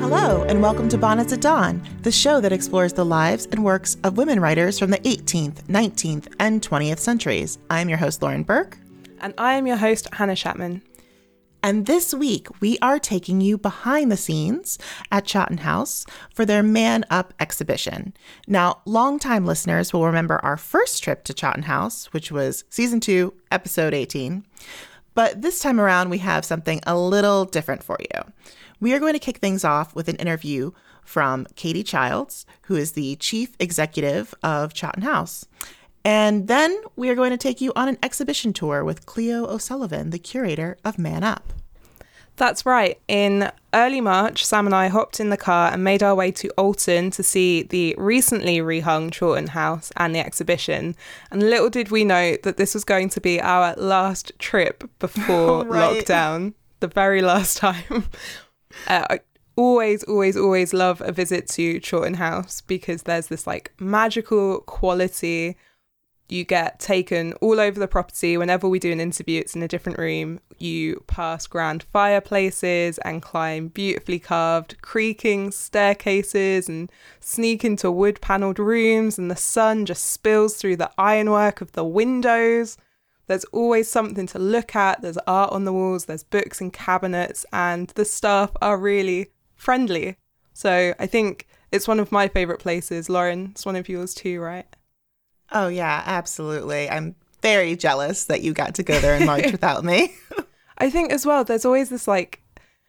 Hello, and welcome to Bonnets at Dawn, the show that explores the lives and works of women writers from the 18th, 19th, and 20th centuries. I'm your host, Lauren Burke. And I am your host, Hannah Chapman. And this week, we are taking you behind the scenes at Chawton House for their Man Up exhibition. Now, longtime listeners will remember our first trip to Chawton House, which was season two, episode 18. But this time around, we have something a little different for you. We are going to kick things off with an interview from Katie Childs, who is the chief executive of Chawton House. And then we are going to take you on an exhibition tour with Cleo O'Sullivan, the curator of Man Up. That's right. In early March, Sam and I hopped in the car and made our way to Alton to see the recently rehung Chawton House and the exhibition. And little did we know that this was going to be our last trip before Right. lockdown, the very last time. Uh, I always, always, always love a visit to Chawton House because there's this like magical quality. You get taken all over the property. Whenever we do an interview, it's in a different room. You pass grand fireplaces and climb beautifully carved, creaking staircases and sneak into wood panelled rooms, and the sun just spills through the ironwork of the windows. There's always something to look at. There's art on the walls, there's books and cabinets, and the staff are really friendly. So I think it's one of my favourite places. Lauren, it's one of yours too, right? Oh, yeah, absolutely. I'm very jealous that you got to go there in March without me. I think as well, there's always this like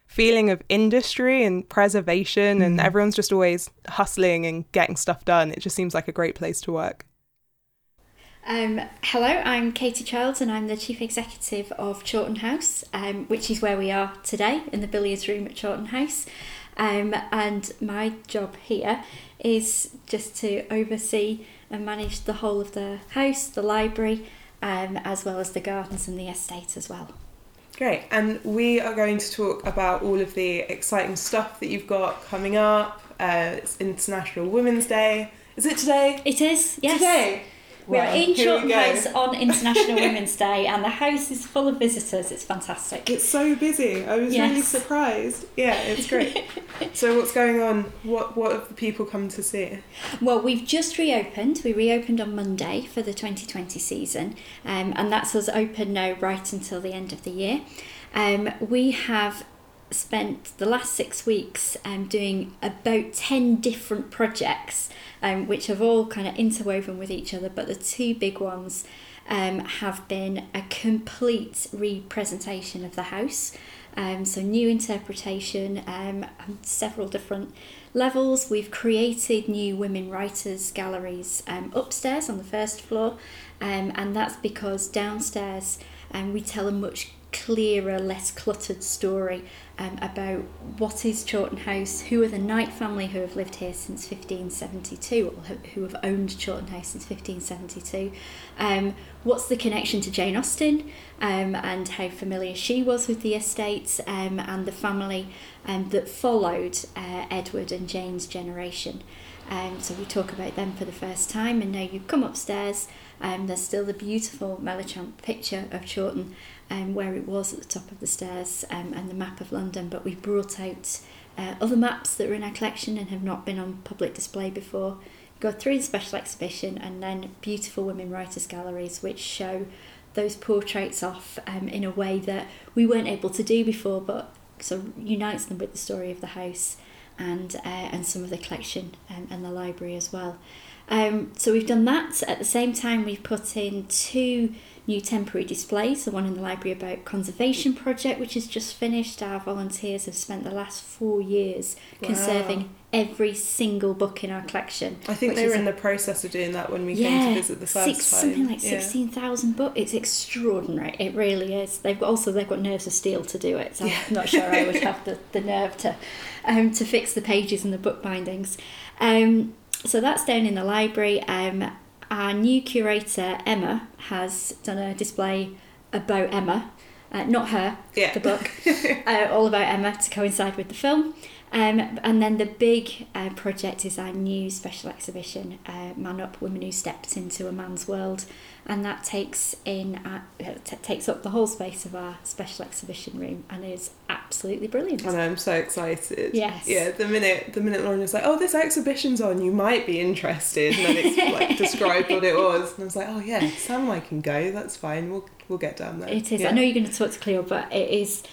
feeling of industry and preservation, and everyone's just always hustling and getting stuff done. It just seems like a great place to work. Um, hello, I'm Katie Childs and I'm the Chief Executive of Chawton House, um, which is where we are today in the billiards room at Chawton House. Um, and my job here is just to oversee and manage the whole of the house, the library, um, as well as the gardens and the estate as well. Great. And we are going to talk about all of the exciting stuff that you've got coming up. Uh, it's International Women's Day. Is it today? It is, yes. Today. We Wow, are in Chawton. House on International Women's Day, and the house is full of visitors. It's fantastic. It's so busy. I was really surprised. Yeah, it's great. so what's going on? What what have the people come to see? Well, we've just reopened. We reopened on Monday for the 2020 season, um, and that's us open now right until the end of the year. Um, we have spent the last six weeks um, doing about 10 different projects, um, which have all kind of interwoven with each other, but the two big ones um, have been a complete representation of the house. Um, so, new interpretation um, on several different levels. We've created new women writers galleries um, upstairs on the first floor, um, and that's because downstairs um, we tell a much clearer, less cluttered story um, about what is Chawton House, who are the Knight family who have lived here since 1572, or who- have owned Chawton House since 1572. Um, what's the connection to Jane Austen um, and how familiar she was with the estates um, and the family um, that followed uh, Edward and Jane's generation. Um, so we talk about them for the first time, and now you come upstairs. Um, there's still the beautiful Melichamp picture of Chawton, um, where it was at the top of the stairs, um, and the map of London. But we've brought out uh, other maps that are in our collection and have not been on public display before. Go through the special exhibition, and then beautiful women writers galleries, which show those portraits off um, in a way that we weren't able to do before, but so unites them with the story of the house and uh, and some of the collection um, and the library as well. Um, so we've done that. At the same time, we've put in two new temporary displays. The one in the library about conservation project, which is just finished. Our volunteers have spent the last four years conserving every single book in our collection. I think they were in the process of doing that when we came to visit the first six, time. something like Yeah. sixteen thousand books. It's extraordinary. It really is. They've got, also they've got nerves of steel to do it. So I'm not sure I would have the, the nerve to um, to fix the pages and the book bindings. Um, so that's down in the library. Um, our new curator Emma has done a display about Emma. Uh, not her, Yeah. the book, uh, all about Emma to coincide with the film. Um, and then the big uh, project is our new special exhibition, uh, Man Up: Women Who Stepped into a Man's World, and that takes in uh, t- takes up the whole space of our special exhibition room and is absolutely brilliant. And I'm so excited. Yes. Yeah, the minute the minute Lauren was like, "Oh, this exhibition's on, you might be interested," and then it's like described what it was, and I was like, "Oh yeah, Sam and I can go. That's fine. We'll we'll get down there." It is. Yeah. I know you're going to talk to Cleo, but it is.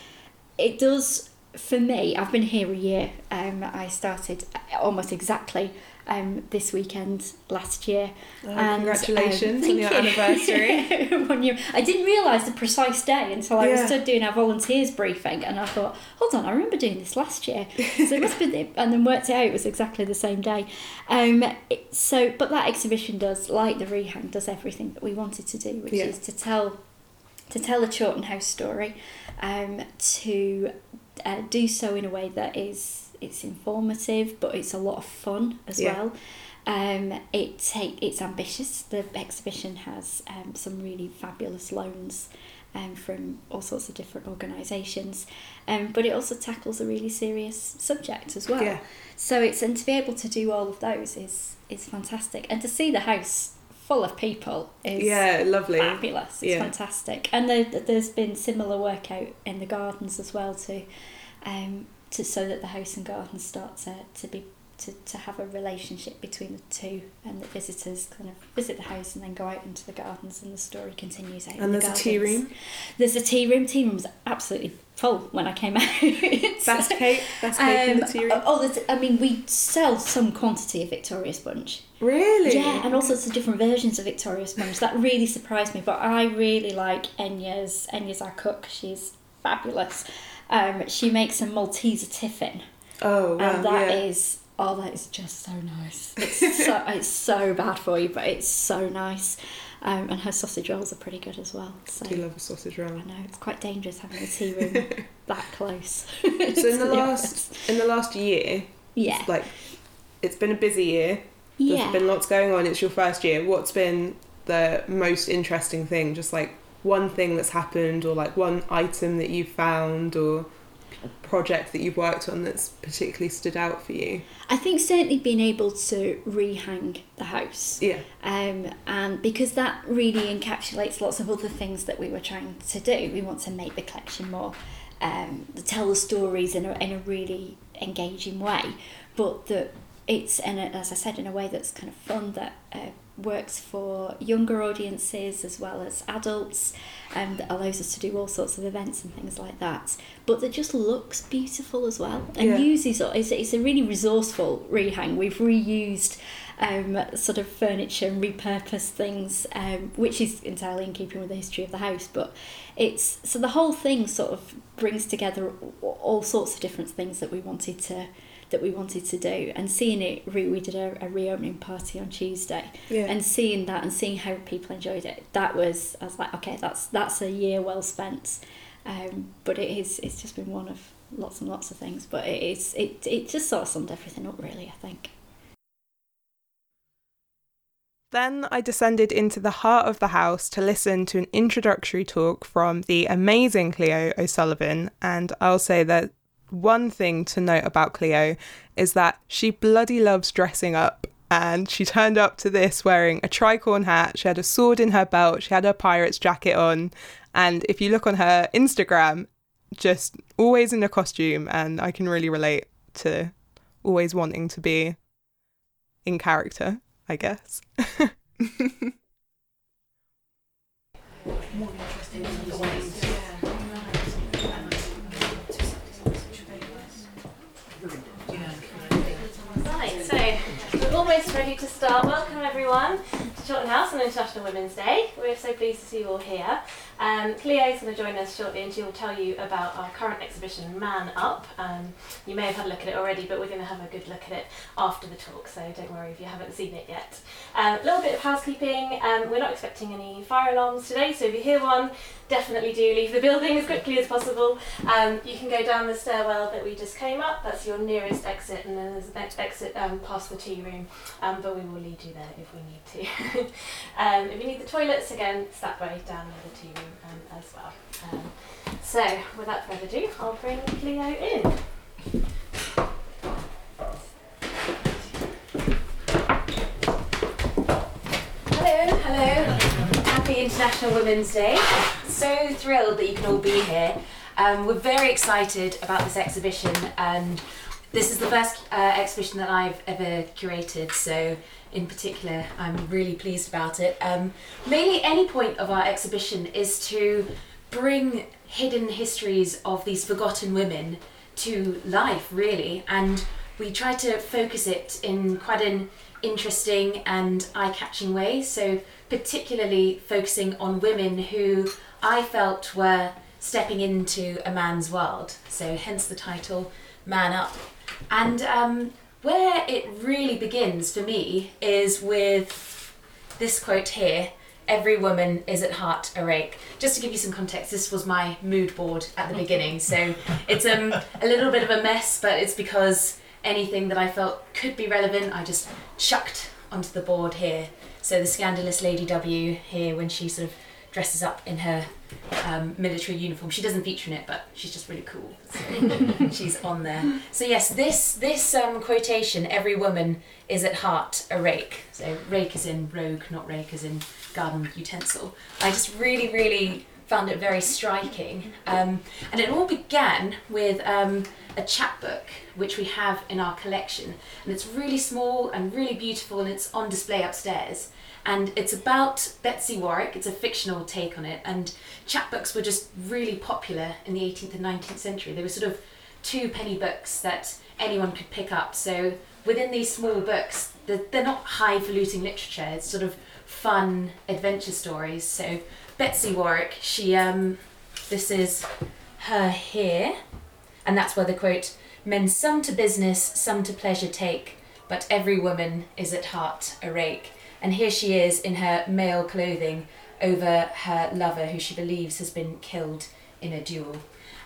It does for me. I've been here a year. Um, I started almost exactly um, this weekend last year. Oh, And, congratulations um, on your you. anniversary. One year. I didn't realise the precise day until I was stood doing our volunteers briefing, and I thought, hold on, I remember doing this last year. So it must be, the, and then worked it out. It was exactly the same day. Um, it- so, but that exhibition does, like the rehang, does everything that we wanted to do, which Yeah. is to tell, to tell a Chawton House story, um, to uh, do so in a way that is it's informative, but it's a lot of fun as Yeah. well. Um, it take it's ambitious. The exhibition has um, some really fabulous loans um, from all sorts of different organisations, um, but it also tackles a really serious subject as well. Yeah. So it's and to be able to do all of those is is fantastic, and to see the house full of people is yeah, lovely. fabulous. It's Yeah. fantastic, and there, there's been similar work out in the gardens as well too um, to so that the house and garden start to, to be to, to have a relationship between the two, and the visitors kind of visit the house and then go out into the gardens, and the story continues out. And the there's a tea room. There's a tea room. Tea room's absolutely full when I came out. Best cake. Best cake in the Um, tea room. Oh, I mean, we sell some quantity of Victoria sponge. Really? Yeah, and all sorts of different versions of Victoria Sponge. That really surprised me. But I really like Enya's. Enya's our cook. She's fabulous. Um, she makes a Malteser tiffin, Oh wow. and that yeah. is oh, that is just so nice. It's so it's so bad for you, but it's so nice. Um, and her sausage rolls are pretty good as well. So I do love a sausage roll. I know it's quite dangerous having a tea room that close. So in the last in the last year, yeah, like it's been a busy year. There's yeah. been lots going on. It's your first year. What's been the most interesting thing? Just like one thing that's happened, or like one item that you found, or project that you've worked on that's particularly stood out for you. I think certainly being able to rehang the house. Yeah. Um, and because that really encapsulates lots of other things that we were trying to do, we want to make the collection more, um, tell the stories in a, in a really engaging way, but that it's, and as I said, in a way that's kind of fun, that uh, works for younger audiences as well as adults, and that allows us to do all sorts of events and things like that, but that just looks beautiful as well and Yeah. uses, it's, it's a really resourceful rehang. We've reused um, sort of furniture and repurposed things, um, which is entirely in keeping with the history of the house. But it's so the whole thing sort of brings together all sorts of different things that we wanted to that we wanted to do, and seeing it. Re- we did a, a reopening party on Tuesday, Yeah. and seeing that and seeing how people enjoyed it. That was I was like, okay, that's that's a year well spent. Um, but it is it's just been one of lots and lots of things. But it is it it just sort of summed everything up really. I think. Then I descended into the heart of the house to listen to an introductory talk from the amazing Cleo O'Sullivan. And I'll say that one thing to note about Cleo is that she bloody loves dressing up. And she turned up to this wearing a tricorn hat, she had a sword in her belt, she had her pirate's jacket on. And if you look on her Instagram, just always in a costume. And I can really relate to always wanting to be in character, I guess. Right, almost ready to start. Welcome everyone to Chawton House on International Women's Day. We're so pleased to see you all here. Um, is going to join us shortly and she will tell you about our current exhibition, Man Up. Um, you may have had a look at it already, but we're going to have a good look at it after the talk, so don't worry if you haven't seen it yet. A little bit of housekeeping. Um, we're not expecting any fire alarms today, so if you hear one, definitely do leave the building as quickly as possible. Um, you can go down the stairwell that we just came up, that's your nearest exit, and then there's an exit um, past the tea room, um, but we will lead you there if we need to. Um, if you need the toilets, again, it's that way down near the tea room um, as well. Um, so, without further ado, I'll bring Cleo in. Hello, hello. International Women's Day. So thrilled that you can all be here. Um, we're very excited about this exhibition, and this is the first uh, exhibition that I've ever curated. So, in particular, I'm really pleased about it. Um, mainly, any point of our exhibition is to bring hidden histories of these forgotten women to life, really, and we try to focus it in quite an interesting and eye-catching way. So particularly focusing on women who I felt were stepping into a man's world. So hence the title Man Up. And um, where it really begins for me is with this quote here every woman is at heart a rake. Just to give you some context, this was my mood board at the beginning, so it's um, a little bit of a mess, but it's because anything that I felt could be relevant, I just chucked onto the board here. So the scandalous Lady W here, when she sort of dresses up in her um, military uniform, she doesn't feature in it, but she's just really cool. So she's on there. So yes, this this um, quotation, "Every woman is at heart a rake." So rake is in rogue, not rake is in garden utensil. I just really, really found it very striking. Um, and it all began with um, a chapbook which we have in our collection. And it's really small and really beautiful and it's on display upstairs. And it's about Betsy Warwick, it's a fictional take on it. And chapbooks were just really popular in the 18th and 19th century. They were sort of two penny books that anyone could pick up. So within these small books, they're, they're not highfalutin literature, it's sort of fun adventure stories. So Betsy Warwick, she um, this is her here, and that's where the quote: "Men some to business, some to pleasure take, but every woman is at heart a rake." And here she is in her male clothing over her lover, who she believes has been killed in a duel.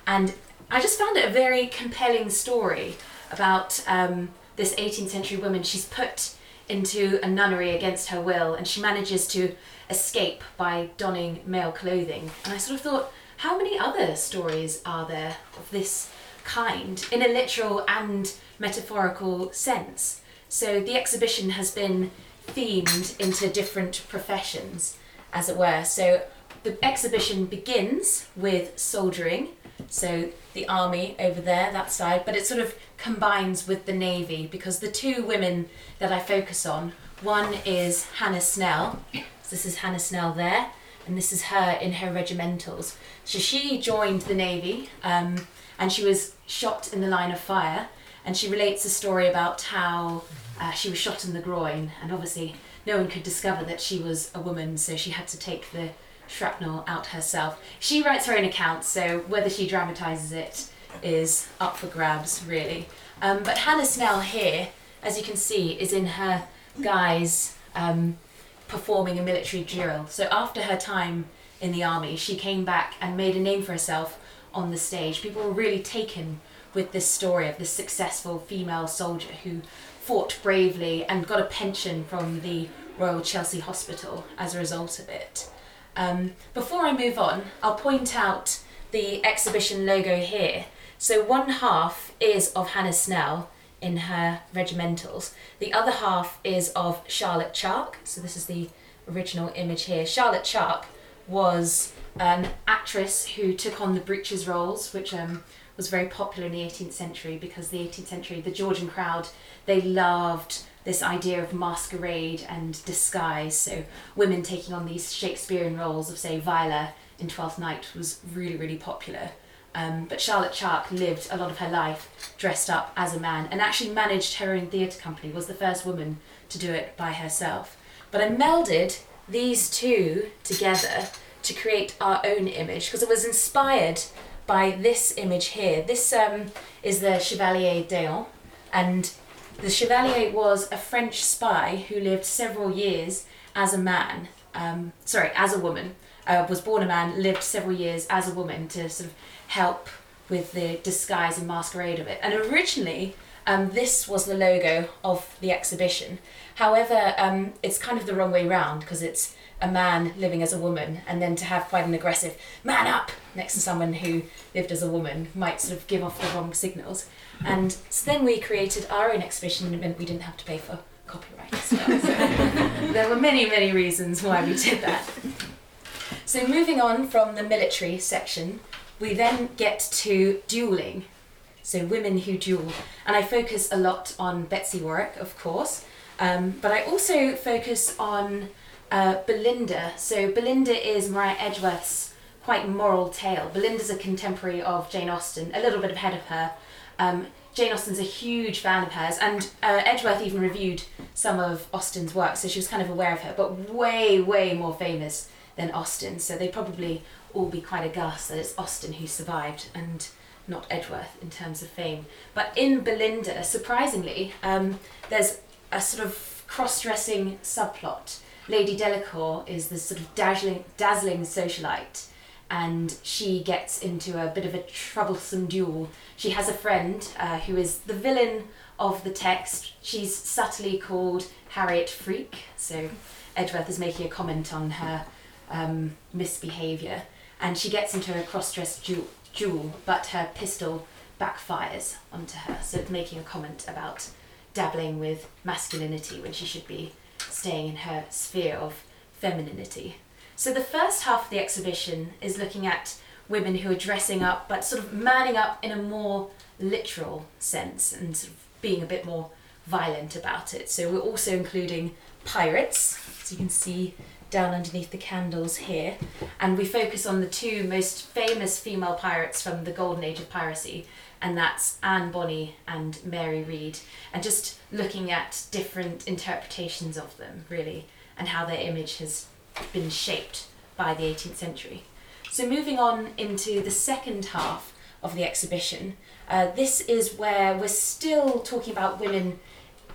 And I just found it a very compelling story about um, this 18th century woman. She's put into a nunnery against her will, and she manages to escape by donning male clothing. And I sort of thought, how many other stories are there of this kind in a literal and metaphorical sense? So the exhibition has been themed into different professions, as it were. So the exhibition begins with soldiering, so the army over there, that side, but it sort of combines with the navy because the two women that I focus on, one is Hannah Snell, this is Hannah Snell there, and this is her in her regimentals. So she joined the navy, um, and she was shot in the line of fire, and she relates a story about how uh, she was shot in the groin, and obviously no one could discover that she was a woman, so she had to take the shrapnel out herself. She writes her own account, so whether she dramatises it is up for grabs, really. Um, but Hannah Snell here, as you can see, is in her guise um, performing a military drill. So after her time in the army, she came back and made a name for herself on the stage. People were really taken with this story of this successful female soldier who fought bravely and got a pension from the Royal Chelsea Hospital as a result of it. Um, before I move on, I'll point out the exhibition logo here. So one half is of Hannah Snell in her regimentals. The other half is of Charlotte Charke. So this is the original image here. Charlotte Charke was an actress who took on the breeches roles, which um, was very popular in the 18th century because the 18th century, the Georgian crowd, they loved this idea of masquerade and disguise. So women taking on these Shakespearean roles of, say, Viola in Twelfth Night was really, really popular. Um, but Charlotte Charke lived a lot of her life dressed up as a man and actually managed her own theatre company, was the first woman to do it by herself. But I melded these two together to create our own image because it was inspired by this image here. This um, is the Chevalier d'Eon, and the Chevalier was a French spy who lived several years as a man, um, sorry, as a woman, uh, was born a man, lived several years as a woman to sort of help with the disguise and masquerade of it. And originally, um, this was the logo of the exhibition. However, um, it's kind of the wrong way round because it's a man living as a woman, and then to have quite an aggressive man up next to someone who lived as a woman might sort of give off the wrong signals. And so then we created our own exhibition, and it meant we didn't have to pay for copyright as well. So there were many, many reasons why we did that. So moving on from the military section, we then get to dueling. So women who duel, and I focus a lot on Betsy Warwick, of course, um, but I also focus on uh, Belinda. So Belinda is Maria Edgeworth's quite moral tale. Belinda's a contemporary of Jane Austen, a little bit ahead of her. Um, Jane Austen's a huge fan of hers, and uh, Edgeworth even reviewed some of Austen's work, so she was kind of aware of her, but way, way more famous than Austen. So they probably all be quite aghast that it's Austen who survived and not Edgeworth in terms of fame. But in Belinda, surprisingly, um, there's a sort of cross-dressing subplot. Lady Delacour is this sort of dazzling, dazzling socialite, and she gets into a bit of a troublesome duel. She has a friend uh, who is the villain of the text. She's subtly called Harriet Freke, so Edgeworth is making a comment on her um, misbehaviour, and she gets into a cross-dressed duel, duel, but her pistol backfires onto her, so it's making a comment about dabbling with masculinity when she should be staying in her sphere of femininity. So the first half of the exhibition is looking at women who are dressing up but sort of manning up in a more literal sense and sort of being a bit more violent about it. So we're also including pirates, as you can see down underneath the candles here, and we focus on the two most famous female pirates from the golden age of piracy, and that's Anne Bonny and Mary Read, and just looking at different interpretations of them, really, and how their image has been shaped by the 18th century. So, moving on into the second half of the exhibition, uh, this is where we're still talking about women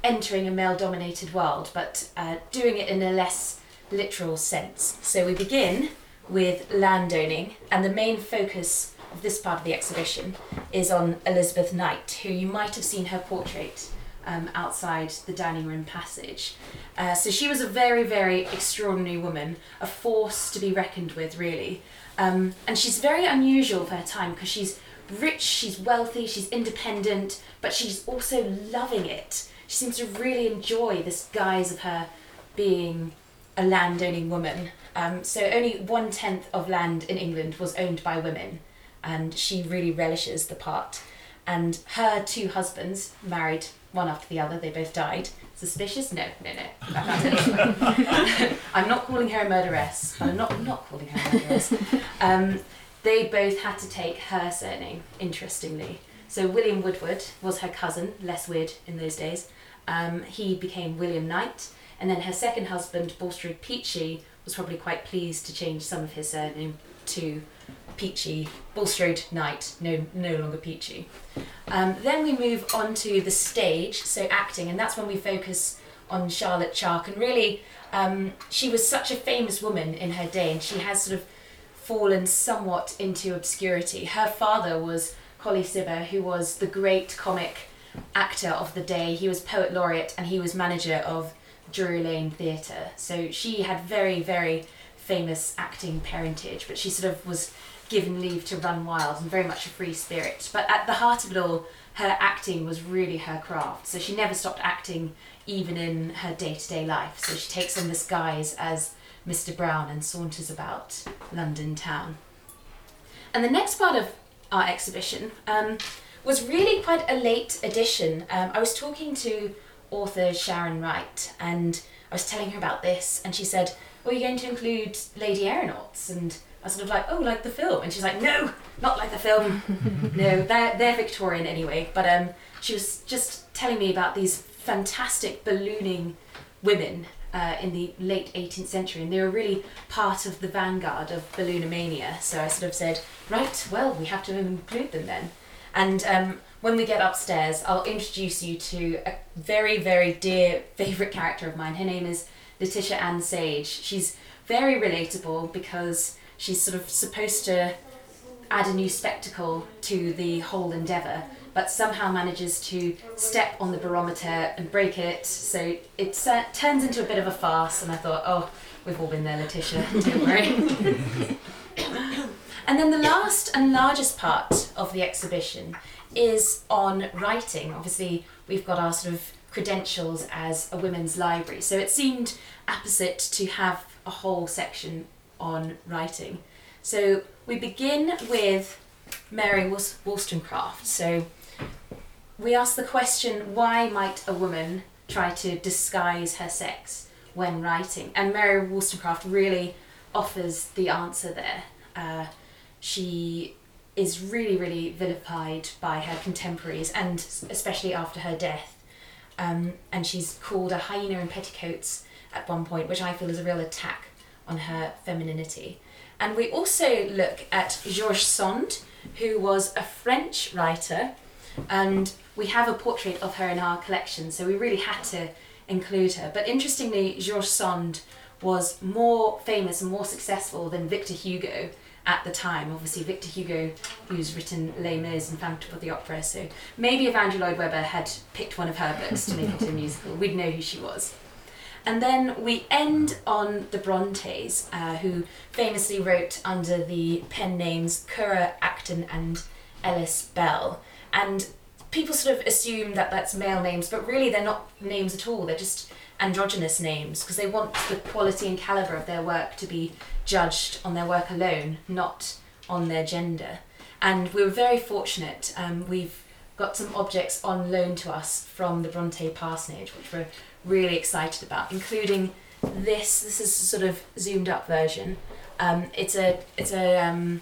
entering a male dominated world, but uh, doing it in a less literal sense. So, we begin with landowning, and the main focus of this part of the exhibition is on Elizabeth Knight, who you might have seen her portrait um, outside the dining room passage. Uh, so she was a very, very extraordinary woman, a force to be reckoned with, really. Um, and she's very unusual for her time because she's rich, she's wealthy, she's independent, but she's also loving it. She seems to really enjoy this guise of her being a landowning woman. Um, so only one tenth of land in England was owned by women, and she really relishes the part. And her two husbands married one after the other. They both died. Suspicious? No, no, no. I'm not calling her a murderess, I'm not not calling her a murderess. Um, they both had to take her surname. Interestingly, so William Woodward was her cousin. Less weird in those days. Um, he became William Knight, and then her second husband, Bulstrode Peachey, was probably quite pleased to change some of his surname to Peachey, Bulstrode Knight, no, no longer Peachey. Um, then we move on to the stage, so acting, and that's when we focus on Charlotte Charke. And really, um, she was such a famous woman in her day, and she has sort of fallen somewhat into obscurity. Her father was Colley Cibber, who was the great comic actor of the day. He was poet laureate, and he was manager of Drury Lane Theatre. So she had very, very famous acting parentage, but she sort of was given leave to run wild and very much a free spirit. But at the heart of it all, her acting was really her craft. So she never stopped acting even in her day to day life. So she takes on this guise as Mr. Brown and saunters about London town. And the next part of our exhibition um, was really quite a late addition. Um, I was talking to author Sharon Wright and I was telling her about this, and she said, Well, you're going to include Lady Aeronauts. And I was sort of like, Oh, like the film. And she's like, No, not like the film. no, they're, they're Victorian anyway. But um, she was just telling me about these fantastic ballooning women uh, in the late 18th century, and they were really part of the vanguard of balloonomania. So I sort of said, right, well, we have to include them then. And um, when we get upstairs, I'll introduce you to a very, very dear favourite character of mine. Her name is Letitia Ann Sage. She's very relatable because she's sort of supposed to add a new spectacle to the whole endeavour, but somehow manages to step on the barometer and break it. So it uh, turns into a bit of a farce, and I thought, oh, we've all been there, Letitia, don't worry. and then the last and largest part of the exhibition is on writing. Obviously, we've got our sort of credentials as a women's library, so it seemed apposite to have a whole section on writing. So we begin with Mary Wollstonecraft. So we ask the question why might a woman try to disguise her sex when writing? And Mary Wollstonecraft really offers the answer there. Uh, she is really, really vilified by her contemporaries, and especially after her death. Um, and she's called a hyena in petticoats at one point, which I feel is a real attack on her femininity. And we also look at George Sand, who was a French writer, and we have a portrait of her in our collection, so we really had to include her. But interestingly, George Sand was more famous and more successful than Victor Hugo at the time. Obviously, Victor Hugo, who's written Les Mis and Phantom of the Opera, so maybe if Andrew Lloyd Webber had picked one of her books to make it a musical, we'd know who she was. And then we end on the Brontes, uh, who famously wrote under the pen names Currer, Acton, and Ellis Bell. And people sort of assume that that's male names, but really they're not names at all. They're just androgynous names because they want the quality and caliber of their work to be judged on their work alone, not on their gender. And we were very fortunate. Um, we've got some objects on loan to us from the Bronte parsonage, which we're really excited about, including this. This is a sort of zoomed up version. Um, it's a it's a um,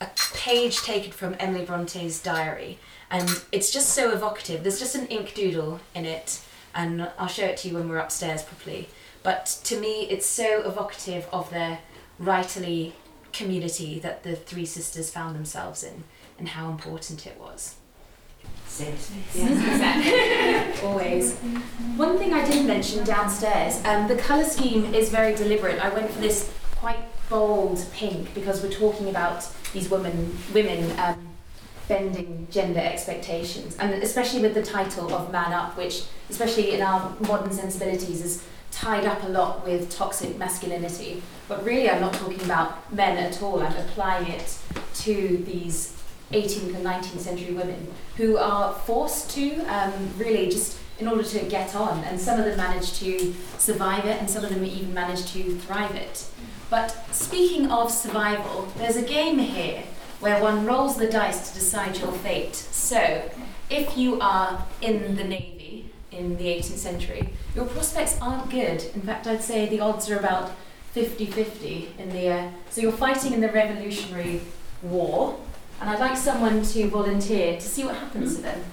a page taken from Emily Bronte's diary, and it's just so evocative. There's just an ink doodle in it, and I'll show it to you when we're upstairs properly. But to me, it's so evocative of the writerly community that the three sisters found themselves in, and how important it was. Yes, exactly. Always. One thing I did mention downstairs, um, the colour scheme is very deliberate. I went for this quite bold pink because we're talking about these women, women um, bending gender expectations, and especially with the title of Man Up, which, especially in our modern sensibilities, is tied up a lot with toxic masculinity. But really, I'm not talking about men at all. I'm applying it to these 18th and 19th century women who are forced to um, really just in order to get on. And some of them manage to survive it, and some of them even manage to thrive it. But speaking of survival, there's a game here where one rolls the dice to decide your fate. So, if you are in the Navy in the 18th century, your prospects aren't good. In fact, I'd say the odds are about 50 50 in the. air. so, you're fighting in the Revolutionary War, and I'd like someone to volunteer to see what happens to them.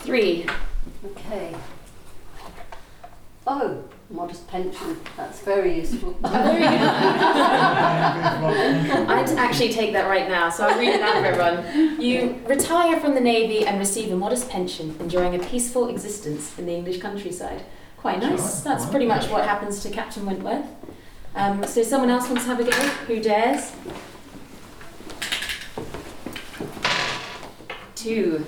Three. Okay. Oh, modest pension. That's very useful. I'd actually take that right now, so I'll read it out for everyone. You retire from the Navy and receive a modest pension, enjoying a peaceful existence in the English countryside. Quite nice. That's pretty much what happens to Captain Wentworth. Um, so someone else wants to have a go? Who dares? Two.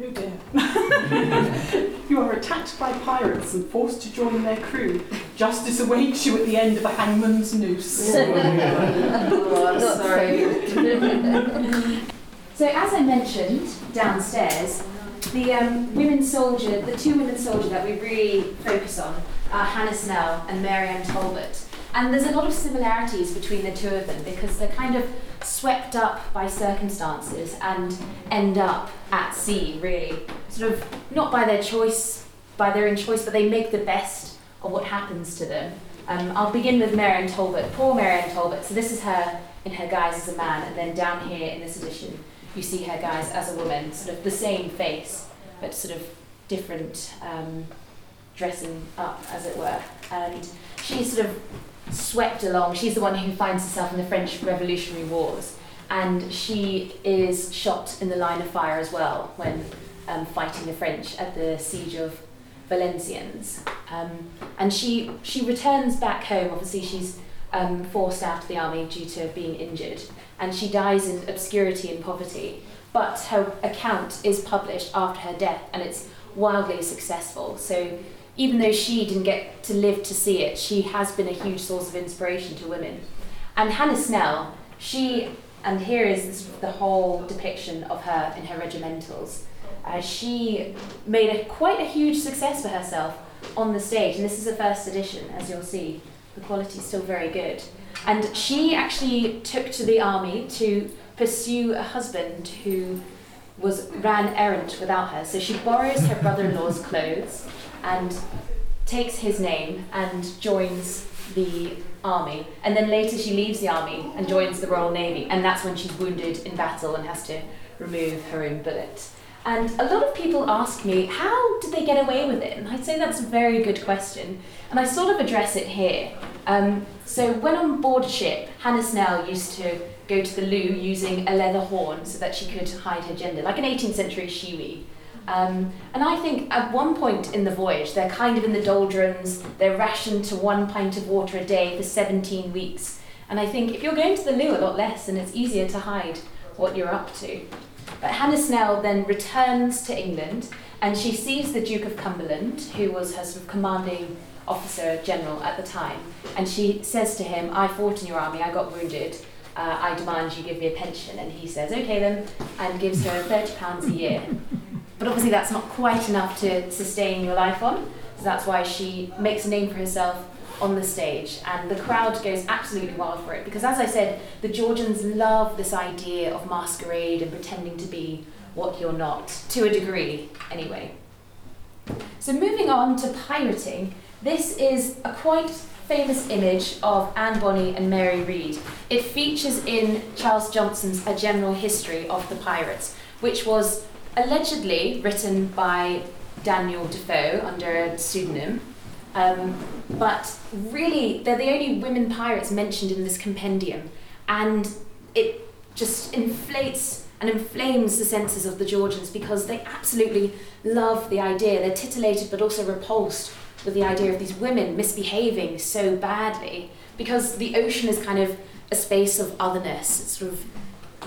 Oh dear. you are attacked by pirates and forced to join their crew. Justice awaits you at the end of a hangman's noose. oh, sorry. so as I mentioned downstairs, the um, women soldier, the two women soldier that we really focus on are Hannah Snell and Mary Ann Talbot. And there's a lot of similarities between the two of them because they're kind of swept up by circumstances and end up at sea, really. Sort of not by their choice, by their own choice, but they make the best of what happens to them. Um, I'll begin with Mary Ann Talbot. Poor Mary Ann Talbot. So this is her in her guise as a man, and then down here in this edition, you see her guise as a woman, sort of the same face, but sort of different um, dressing up, as it were. And she's sort of swept along. She's the one who finds herself in the French Revolutionary Wars, and she is shot in the line of fire as well when um, fighting the French at the siege of Valenciennes. Um, and she she returns back home. Obviously, she's um, forced out of the army due to being injured, and she dies in obscurity and poverty. But her account is published after her death, and it's wildly successful. So even though she didn't get to live to see it, she has been a huge source of inspiration to women. And Hannah Snell, she, and here is the whole depiction of her in her regimentals. Uh, she made a, quite a huge success for herself on the stage, and this is a first edition, as you'll see. The quality's still very good. And she actually took to the army to pursue a husband who was ran errant without her. So she borrows her brother-in-law's clothes and takes his name and joins the army. And then later she leaves the army and joins the Royal Navy. And that's when she's wounded in battle and has to remove her own bullet. And a lot of people ask me, how did they get away with it? And I'd say that's a very good question. And I sort of address it here. Um, so when on board ship, Hannah Snell used to go to the loo using a leather horn so that she could hide her gender, like an 18th century Shewee. Um, and I think at one point in the voyage, they're kind of in the doldrums, they're rationed to one pint of water a day for 17 weeks. And I think if you're going to the loo a lot less, then it's easier to hide what you're up to. But Hannah Snell then returns to England and she sees the Duke of Cumberland, who was her sort of commanding officer general at the time, and she says to him, I fought in your army, I got wounded, uh, I demand you give me a pension. And he says, okay then, and gives her £30 a year. But obviously, that's not quite enough to sustain your life on, so that's why she makes a name for herself on the stage, and the crowd goes absolutely wild for it because, as I said, the Georgians love this idea of masquerade and pretending to be what you're not, to a degree, anyway. So, moving on to pirating, this is a quite famous image of Anne Bonny and Mary Read. It features in Charles Johnson's A General History of the Pirates, which was allegedly written by Daniel Defoe under a pseudonym. Um, but really, they're the only women pirates mentioned in this compendium, and it just inflates and inflames the senses of the Georgians because they absolutely love the idea. They're titillated but also repulsed with the idea of these women misbehaving so badly because the ocean is kind of a space of otherness. It's sort of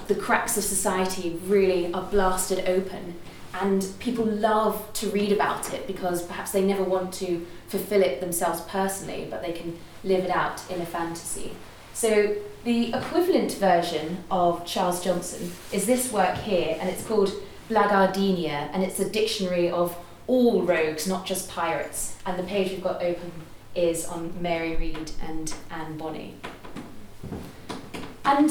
the cracks of society really are blasted open and people love to read about it because perhaps they never want to fulfill it themselves personally, but they can live it out in a fantasy. So the equivalent version of Charles Johnson is this work here, and it's called Blackguardiana, and it's a dictionary of all rogues, not just pirates. And the page we've got open is on Mary Read and Anne Bonny. And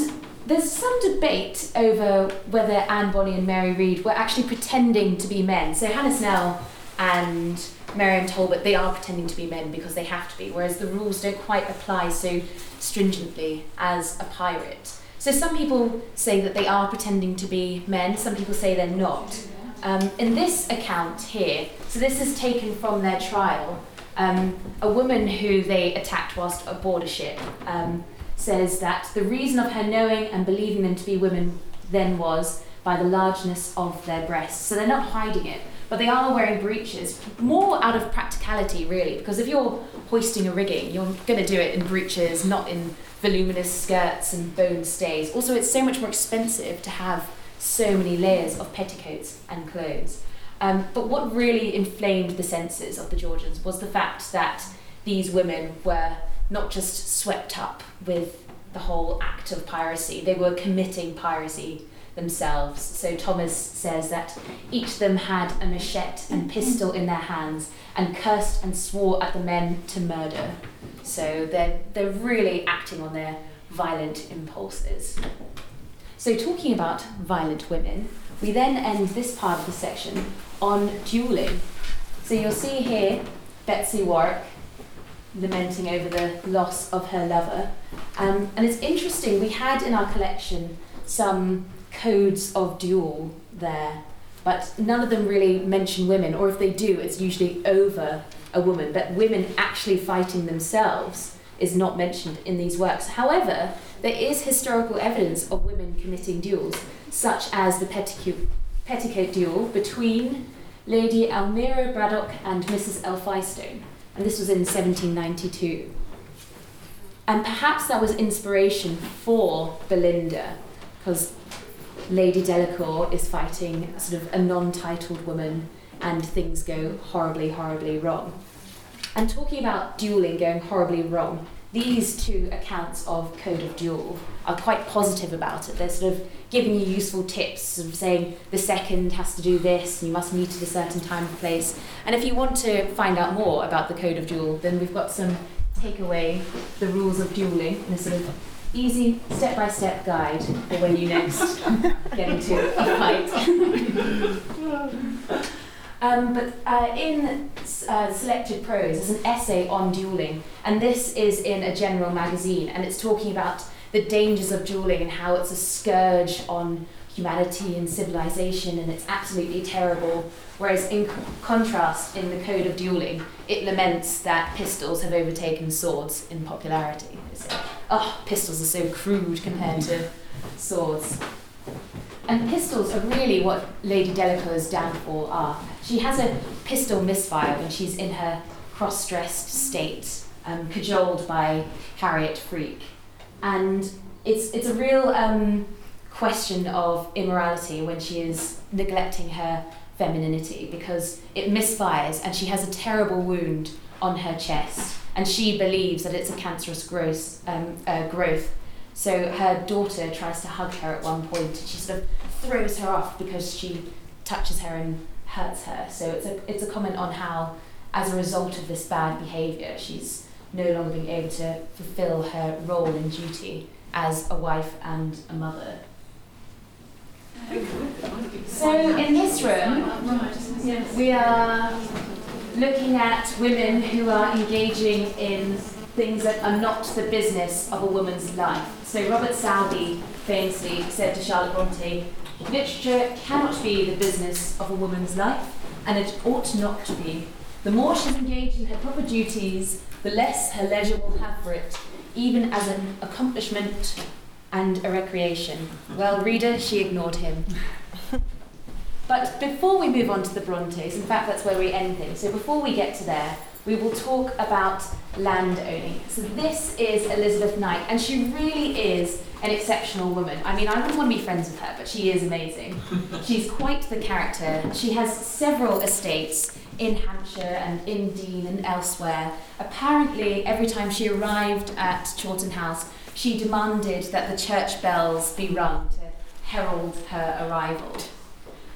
there's some debate over whether Anne Bonny and Mary Read were actually pretending to be men. So Hannah Snell and Mary Ann Talbot, they are pretending to be men because they have to be, whereas the rules don't quite apply so stringently as a pirate. So some people say that they are pretending to be men, some people say they're not. Um, in this account here, so this is taken from their trial, um, a woman who they attacked whilst aboard a ship um, says that the reason of her knowing and believing them to be women then was by the largeness of their breasts. So they're not hiding it, but they are wearing breeches, more out of practicality, really, because if you're hoisting a rigging, you're going to do it in breeches, not in voluminous skirts and bone stays. Also, it's so much more expensive to have so many layers of petticoats and clothes. Um, but what really inflamed the senses of the Georgians was the fact that these women were not just swept up with the whole act of piracy, they were committing piracy themselves. So Thomas says that each of them had a machete and pistol in their hands and cursed and swore at the men to murder. So they're, they're really acting on their violent impulses. So, talking about violent women, we then end this part of the section on dueling. So, you'll see here Betsy Warwick lamenting over the loss of her lover. Um, and it's interesting, we had in our collection some codes of duel there, but none of them really mention women, or if they do, it's usually over a woman. But women actually fighting themselves is not mentioned in these works. However, there is historical evidence of women committing duels, such as the petticoat, petticoat duel between Lady Almeria Braddock and Mrs. Elphinstone, and this was in 1792. And perhaps that was inspiration for Belinda, because Lady Delacour is fighting sort of a non titled woman, and things go horribly, horribly wrong. And talking about dueling going horribly wrong, these two accounts of Code of Duel are quite positive about it. They're sort of giving you useful tips, sort of saying the second has to do this, and you must meet at a certain time and place. And if you want to find out more about the Code of Duel, then we've got some takeaway, the rules of dueling, in a sort of easy step-by-step guide for when you next get into a fight. Um, but uh, in uh, Selected Prose, there's an essay on dueling, and this is in a general magazine, and it's talking about the dangers of dueling and how it's a scourge on humanity and civilization, and it's absolutely terrible. Whereas, in contrast, in the Code of Dueling, it laments that pistols have overtaken swords in popularity. They say, oh, pistols are so crude compared to swords. And pistols are really what Lady Delacour's downfall are. She has a pistol misfire when she's in her cross dressed state, um, cajoled by Harriet Freak. And it's, it's a real um, question of immorality when she is neglecting her femininity because it misfires and she has a terrible wound on her chest and she believes that it's a cancerous growth, um, uh, growth so her daughter tries to hug her at one point and she sort of throws her off because she touches her and hurts her. So it's a, it's a comment on how, as a result of this bad behaviour, she's no longer being able to fulfil her role and duty as a wife and a mother. So in this room, we are looking at women who are engaging in things that are not the business of a woman's life. So Robert Southey famously said to Charlotte Bronte, literature cannot be the business of a woman's life, and it ought not to be. The more she's engaged in her proper duties, the less her leisure will have for it, even as an accomplishment and a recreation. Well, reader, she ignored him. but before we move on to the Brontes, in fact, that's where we end things. So before we get to there, we will talk about land owning. So this is Elizabeth Knight, and she really is an exceptional woman. I mean, I wouldn't want to be friends with her, but she is amazing. She's quite the character. She has several estates in Hampshire and in Dean and elsewhere. Apparently, every time she arrived at Chawton House, she demanded that the church bells be rung to herald her arrival.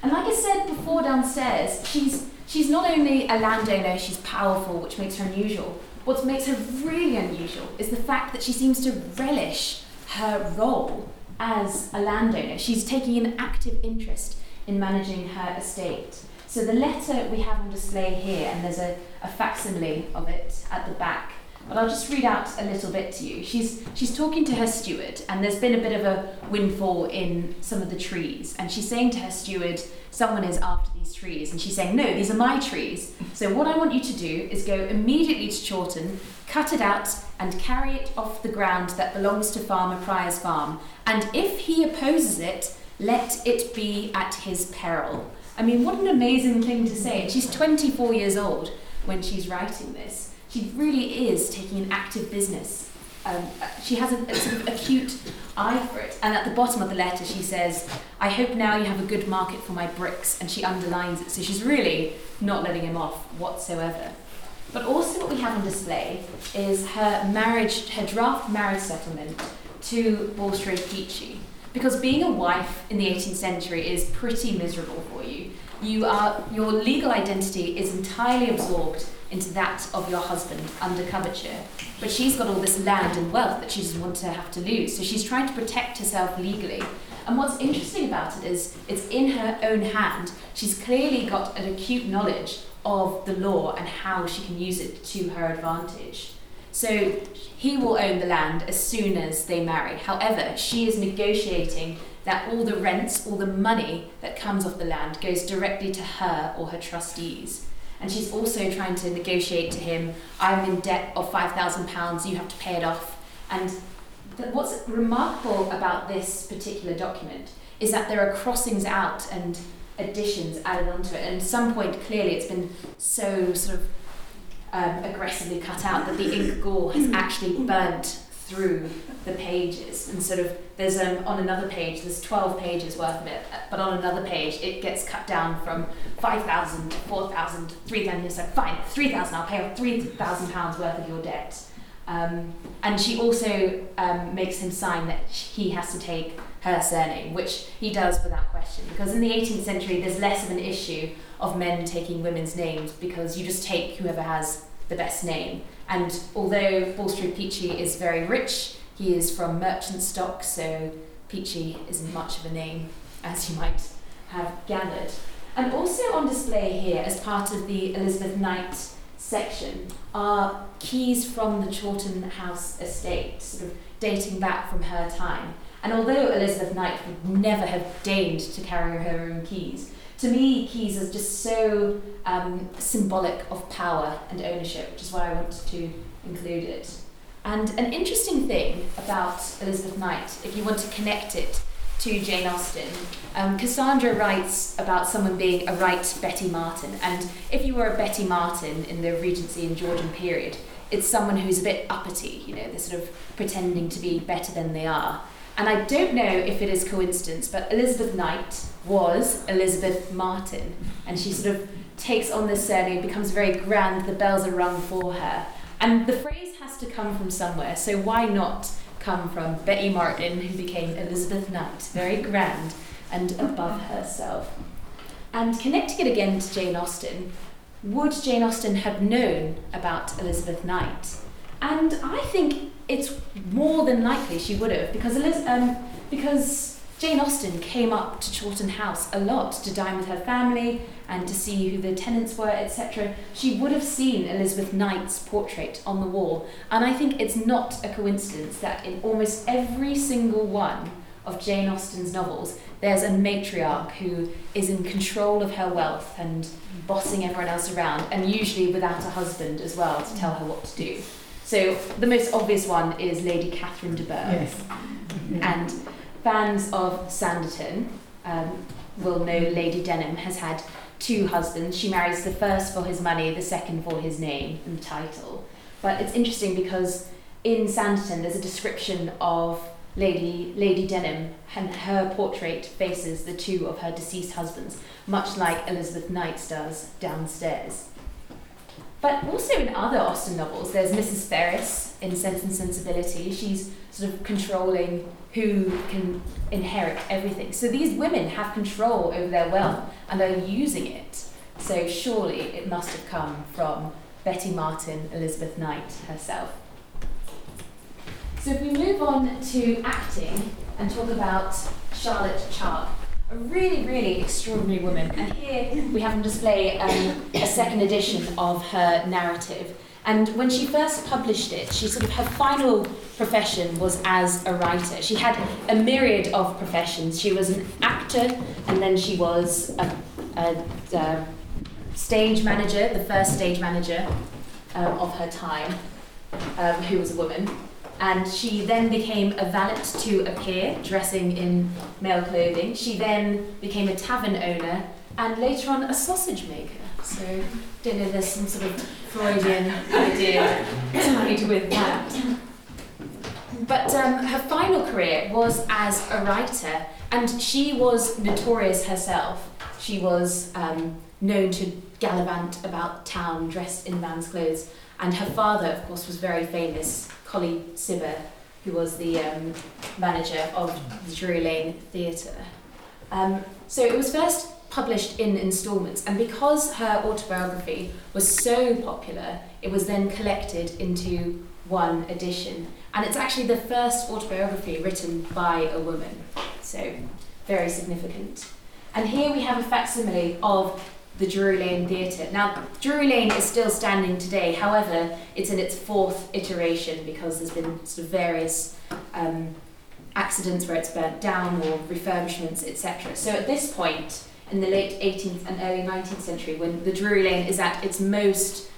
And like I said before downstairs, she's she's not only a landowner, she's powerful, which makes her unusual. What makes her really unusual is the fact that she seems to relish her role as a landowner. She's taking an active interest in managing her estate. So the letter we have on display here, and there's a, a facsimile of it at the back, but I'll just read out a little bit to you. She's she's talking to her steward, and there's been a bit of a windfall in some of the trees, and she's saying to her steward, "Someone is after these trees," and she's saying, "No, these are my trees. So what I want you to do is go immediately to Chawton, cut it out, and carry it off the ground that belongs to Farmer Pryor's farm. And if he opposes it, let it be at his peril." I mean, what an amazing thing to say. She's 24 years old when she's writing this she really is taking an active business. Um, she has a, a, sort of acute eye for it. And at the bottom of the letter, she says, I hope now you have a good market for my bricks. And she underlines it. So she's really not letting him off whatsoever. But also, what we have on display is her marriage, her draft marriage settlement to Bulstrode Peachey. Because being a wife in the 18th century is pretty miserable for you. You are, your legal identity is entirely absorbed into that of your husband under coverture. But she's got all this land and wealth that she doesn't want to have to lose. So she's trying to protect herself legally. And what's interesting about it is it's in her own hand. She's clearly got an acute knowledge of the law and how she can use it to her advantage. So he will own the land as soon as they marry. However, she is negotiating that all the rents, all the money that comes off the land goes directly to her or her trustees. And she's also trying to negotiate to him, I'm in debt of £5,000, you have to pay it off. And th- what's remarkable about this particular document is that there are crossings out and additions added onto it. And at some point, clearly, it's been so sort of um, aggressively cut out that the ink gore has actually burnt through the pages. And sort of there's um, on another page there's 12 pages worth of it but on another page it gets cut down from 5,000 to 4,000 3,000 so fine 3,000 I'll pay off 3,000 pounds worth of your debt. Um, and she also um, makes him sign that he has to take her surname, which he does without question. Because in the 18th century, there's less of an issue of men taking women's names because you just take whoever has the best name. And although Bulstrode Peachey is very rich, he is from merchant stock, so Peachey isn't much of a name, as you might have gathered. And also on display here, as part of the Elizabeth Knight section, are keys from the Chawton House estate, sort of dating back from her time. And although Elizabeth Knight would never have deigned to carry her own keys, to me, keys is just so um, symbolic of power and ownership, which is why I wanted to include it. And an interesting thing about Elizabeth Knight, if you want to connect it to Jane Austen, um, Cassandra writes about someone being a right Betty Martin. And if you were a Betty Martin in the Regency and Georgian period, it's someone who's a bit uppity, you know, they're sort of pretending to be better than they are. And I don't know if it is coincidence, but Elizabeth Knight was Elizabeth Martin. And she sort of takes on this surname, becomes very grand, the bells are rung for her. And the phrase has to come from somewhere, so why not come from Betty Martin, who became Elizabeth Knight, very grand and above herself. And connecting it again to Jane Austen, would Jane Austen have known about Elizabeth Knight? And I think it's more than likely she would have, because, Eliz- um, because Jane Austen came up to Chawton House a lot to dine with her family and to see who the tenants were, etc. She would have seen Elizabeth Knight's portrait on the wall. And I think it's not a coincidence that in almost every single one of Jane Austen's novels, there's a matriarch who is in control of her wealth and bossing everyone else around, and usually without a husband as well to tell her what to do. So the most obvious one is Lady Catherine de Bourgh. Yes. And fans of Sanditon um, will know Lady Denham has had two husbands. She marries the first for his money, the second for his name and title. But it's interesting because in Sanditon there's a description of Lady Lady Denham and her portrait faces the two of her deceased husbands, much like Elizabeth Knight's does downstairs. But also in other Austen novels, there's Mrs. Ferrars in Sense and Sensibility. She's sort of controlling who can inherit everything. So these women have control over their wealth and they're using it. So surely it must have come from Betty Martin, Elizabeth Knight herself. So if we move on to acting and talk about Charlotte Charke, a really, really extraordinary woman. And here we have on display um, a second edition of her narrative. And when she first published it, she sort of her final profession was as a writer. She had a myriad of professions. She was an actor, and then she was a, a, a stage manager, the first stage manager um, of her time, um, who was a woman. And she then became a valet to a peer, dressing in male clothing. She then became a tavern owner, and later on a sausage maker. So, don't know, there's some sort of Freudian idea tied with that. But um, her final career was as a writer, and she was notorious herself. She was um, known to gallivant about town dressed in man's clothes, and her father, of course, was very famous, Colley Cibber, who was the um, manager of the Drury Lane Theatre. Um, so it was first published in instalments, and because her autobiography was so popular, it was then collected into one edition. And it's actually the first autobiography written by a woman, so very significant. And here we have a facsimile of the Drury Lane Theatre. Now, Drury Lane is still standing today, however, it's in its fourth iteration because there's been sort of various um, accidents where it's burnt down or refurbishments, etc. So at this point, in the late 18th and early 19th century, when the Drury Lane is at its most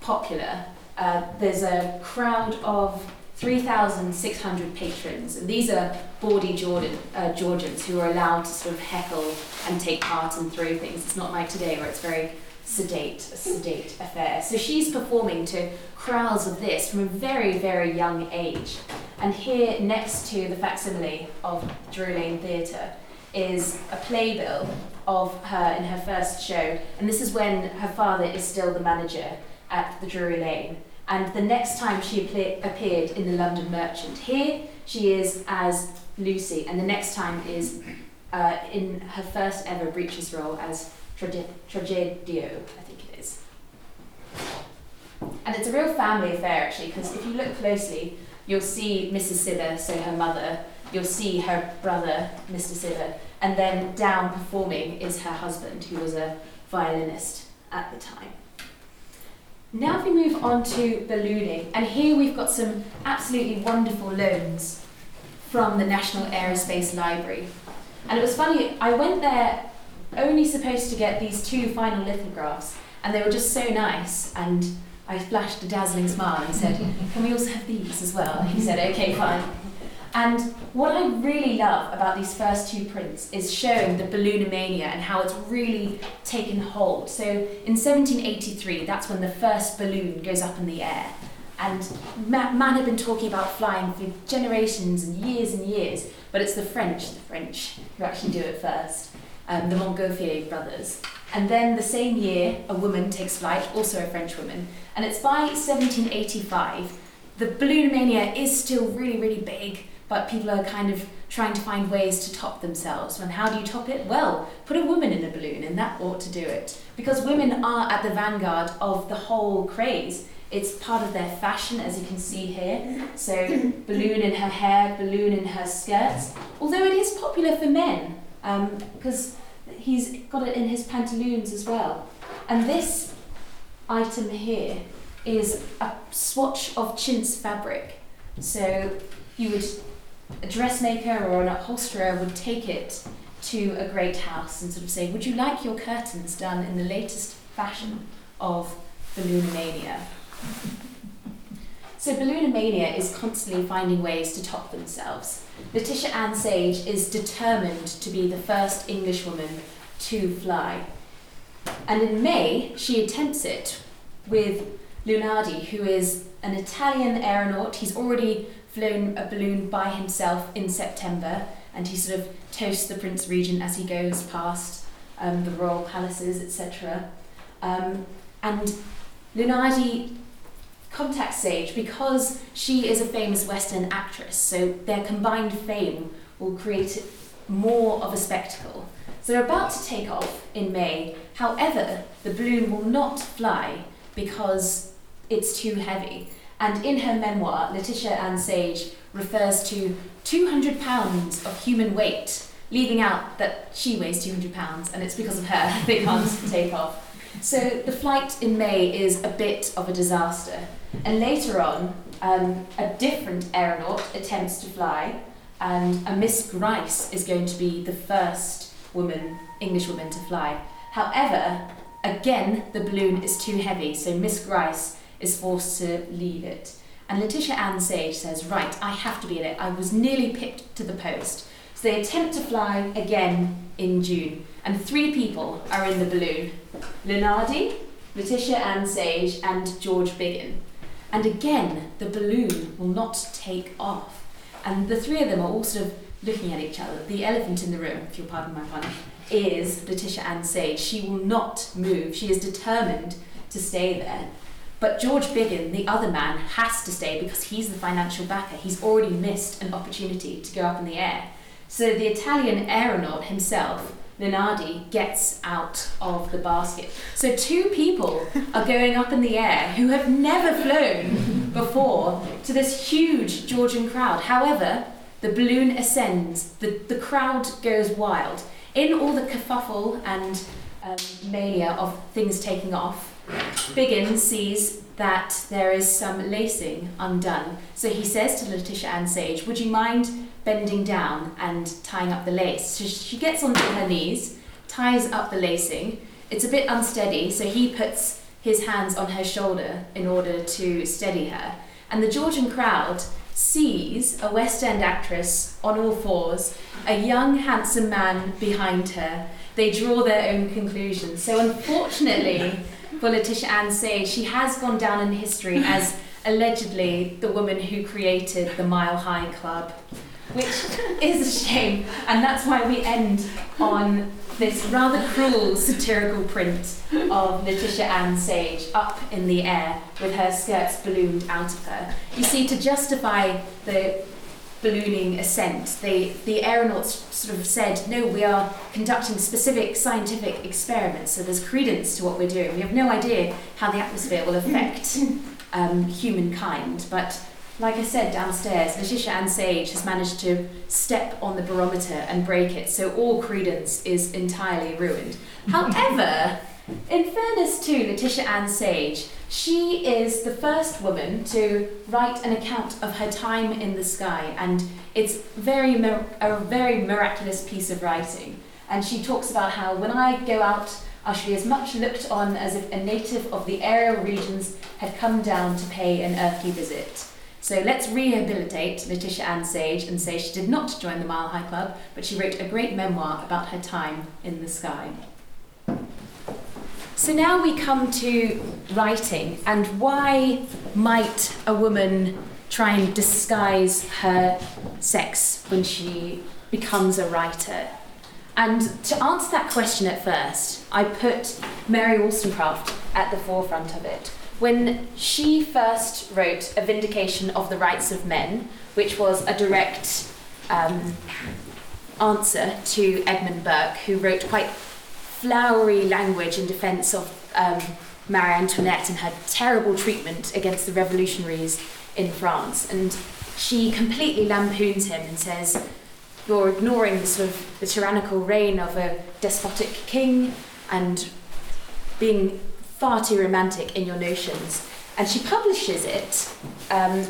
popular, uh, there's a crowd of 3,600 patrons. These are bawdy Jordan, uh, Georgians who are allowed to sort of heckle and take part and throw things. It's not like today where it's very sedate, a sedate affair. So she's performing to crowds of this from a very, very young age. And here, next to the facsimile of Drury Lane Theatre, is a playbill of her in her first show. And this is when her father is still the manager at the Drury Lane. And the next time she appear- appeared in the London Merchant, here she is as Lucy, and the next time is uh, in her first ever breeches role as Trage- Tragedio, I think it is. And it's a real family affair actually, because if you look closely, you'll see Mrs. Cibber, so her mother, you'll see her brother, Mr. Cibber, and then down performing is her husband, who was a violinist at the time. Now if we move on to ballooning, and here we've got some absolutely wonderful loans from the National Aerospace Library. And it was funny, I went there only supposed to get these two final lithographs, and they were just so nice, and I flashed a dazzling smile and said, Can we also have these as well? And he said, Okay, fine. And what I really love about these first two prints is showing the balloonomania and how it's really taken hold. So in 1783, that's when the first balloon goes up in the air. And ma- man had been talking about flying for generations and years and years, but it's the French, the French, who actually do it first, um, the Montgolfier brothers. And then the same year, a woman takes flight, also a French woman, and it's by 1785. The balloonomania is still really, really big, but people are kind of trying to find ways to top themselves. And how do you top it? Well, put a woman in a balloon, and that ought to do it. Because women are at the vanguard of the whole craze. It's part of their fashion, as you can see here. So, balloon in her hair, balloon in her skirts. Although it is popular for men, um, because he's got it in his pantaloons as well. And this item here is a swatch of chintz fabric. So, you would a dressmaker or an upholsterer would take it to a great house and sort of say, Would you like your curtains done in the latest fashion of balloonomania? So, balloonomania is constantly finding ways to top themselves. Letitia Ann Sage is determined to be the first Englishwoman to fly. And in May, she attempts it with Lunardi, who is an Italian aeronaut. He's already flown a balloon by himself in September, and he sort of toasts the Prince Regent as he goes past um, the royal palaces, etc. Um, and Lunardi contacts Sage because she is a famous West End actress, so their combined fame will create more of a spectacle. So they're about to take off in May. However, the balloon will not fly because it's too heavy. And in her memoir, Letitia Ann Sage refers to 200 pounds of human weight, leaving out that she weighs 200 pounds, and it's because of her they can't take off. So the flight in May is a bit of a disaster. And later on, um, a different aeronaut attempts to fly, and a Miss Grice is going to be the first woman, English woman, to fly. However, again, the balloon is too heavy, so Miss Grice is forced to leave it. And Letitia Ann Sage says, Right, I have to be in it. I was nearly picked to the post. So they attempt to fly again in June, and three people are in the balloon Lunardi, Letitia Ann Sage, and George Biggin. And again, the balloon will not take off. And the three of them are all sort of looking at each other. The elephant in the room, if you'll pardon my pun, is Letitia Ann Sage. She will not move. She is determined to stay there. But George Biggin, the other man, has to stay because he's the financial backer. He's already missed an opportunity to go up in the air. So the Italian aeronaut himself, Lunardi, gets out of the basket. So two people are going up in the air who have never flown before to this huge Georgian crowd. However, the balloon ascends, the, the crowd goes wild. In all the kerfuffle and um, mania of things taking off, Biggin sees that there is some lacing undone. So he says to Letitia Ann Sage, Would you mind bending down and tying up the lace? So she gets onto her knees, ties up the lacing. It's a bit unsteady, so he puts his hands on her shoulder in order to steady her. And the Georgian crowd sees a West End actress on all fours, a young, handsome man behind her. They draw their own conclusions. So, unfortunately, for Letitia Ann Sage, she has gone down in history as allegedly the woman who created the Mile High Club, which is a shame. And that's why we end on this rather cruel satirical print of Letitia Ann Sage up in the air with her skirts ballooned out of her. You see, to justify the ballooning ascent, they, the aeronauts sort of said, no, we are conducting specific scientific experiments, so there's credence to what we're doing. We have no idea how the atmosphere will affect um, humankind, but like I said downstairs, Letitia Ann Sage has managed to step on the barometer and break it, so all credence is entirely ruined. However, in fairness to Letitia Ann Sage, she is the first woman to write an account of her time in the sky, and it's very a very miraculous piece of writing. And she talks about how when I go out, I shall be as much looked on as if a native of the aerial regions had come down to pay an earthly visit. So let's rehabilitate Letitia Ann Sage and say she did not join the Mile High Club, but she wrote a great memoir about her time in the sky. So now we come to writing and why might a woman try and disguise her sex when she becomes a writer? And to answer that question at first, I put Mary Wollstonecraft at the forefront of it. When she first wrote A Vindication of the Rights of Men, which was a direct um, answer to Edmund Burke, who wrote quite flowery language in defense of um, Marie Antoinette and her terrible treatment against the revolutionaries in France. And she completely lampoons him and says, You're ignoring the sort of the tyrannical reign of a despotic king and being far too romantic in your notions. And she publishes it um,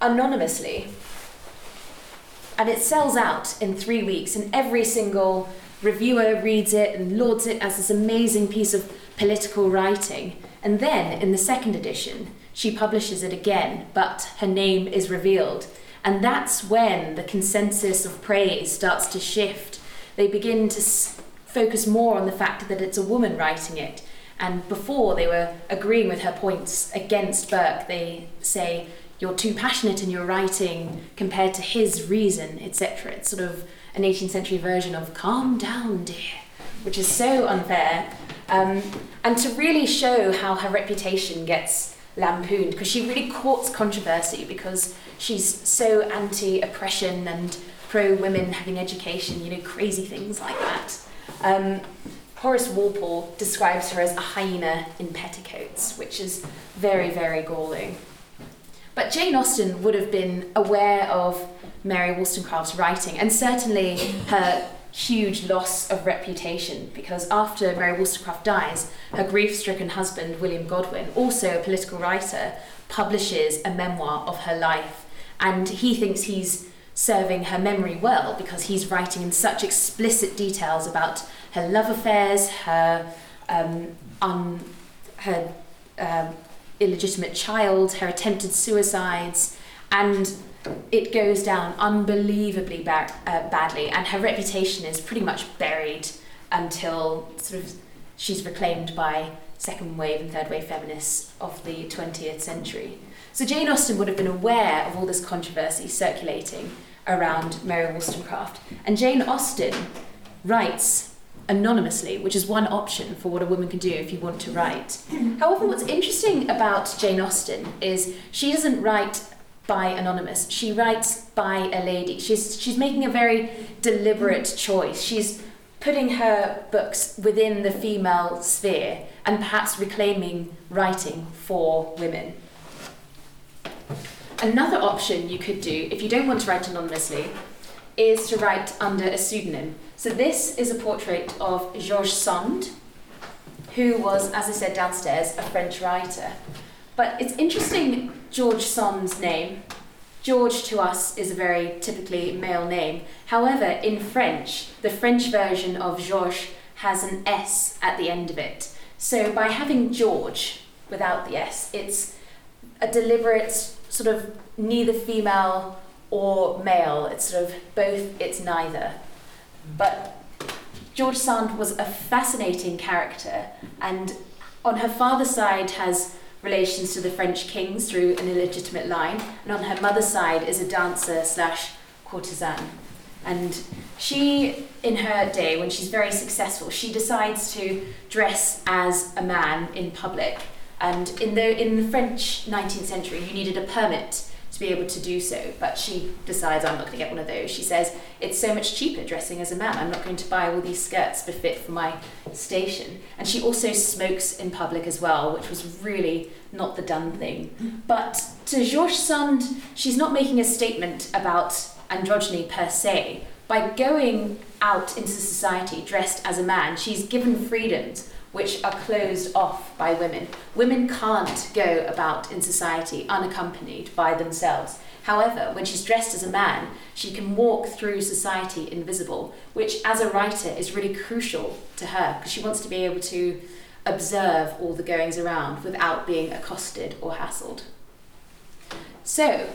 anonymously. And it sells out in three weeks, and every single reviewer reads it and lauds it as this amazing piece of political writing. And then in the second edition, she publishes it again, but her name is revealed. And that's when the consensus of praise starts to shift. They begin to focus more on the fact that it's a woman writing it. And before they were agreeing with her points against Burke, they say, You're too passionate in your writing compared to his reason, etc. It's sort of an 18th century version of calm down, dear, which is so unfair. Um, and to really show how her reputation gets lampooned, because she really courts controversy because she's so anti oppression and pro women having education, you know, crazy things like that. Um, Horace Walpole describes her as a hyena in petticoats, which is very, very galling. But Jane Austen would have been aware of Mary Wollstonecraft's writing and certainly her huge loss of reputation because after Mary Wollstonecraft dies, her grief stricken husband, William Godwin, also a political writer, publishes a memoir of her life. And he thinks he's serving her memory well because he's writing in such explicit details about her love affairs, her um, un, her um, illegitimate child, her attempted suicides, and it goes down unbelievably ba- uh, badly, and her reputation is pretty much buried until sort of she's reclaimed by second wave and third wave feminists of the 20th century. So Jane Austen would have been aware of all this controversy circulating around Mary Wollstonecraft, and Jane Austen writes anonymously, which is one option for what a woman can do if you want to write. However, what's interesting about Jane Austen is she doesn't write by anonymous. She writes by a lady. She's she's making a very deliberate choice. She's putting her books within the female sphere and perhaps reclaiming writing for women. Another option you could do if you don't want to write anonymously is to write under a pseudonym. So this is a portrait of Georges Sand, who was, as I said downstairs, a French writer. But it's interesting, George Sand's name. George to us is a very typically male name. However, in French, the French version of Georges has an S at the end of it. So by having George without the S, it's a deliberate sort of neither female or male. It's sort of both, it's neither. But George Sand was a fascinating character, and on her father's side has relations to the French kings through an illegitimate line, and on her mother's side is a dancer slash courtesan. And she, in her day, when she's very successful, she decides to dress as a man in public. And in the in the French 19th century, you needed a permit to be able to do so. But she decides, I'm not going to get one of those. She says, it's so much cheaper dressing as a man. I'm not going to buy all these skirts befit for my station. And she also smokes in public as well, which was really not the done thing. But to Georges Sand, she's not making a statement about androgyny per se. By going out into society dressed as a man, she's given freedoms which are closed off by women. Women can't go about in society unaccompanied by themselves. However, when she's dressed as a man, she can walk through society invisible, which as a writer is really crucial to her because she wants to be able to observe all the goings around without being accosted or hassled. So,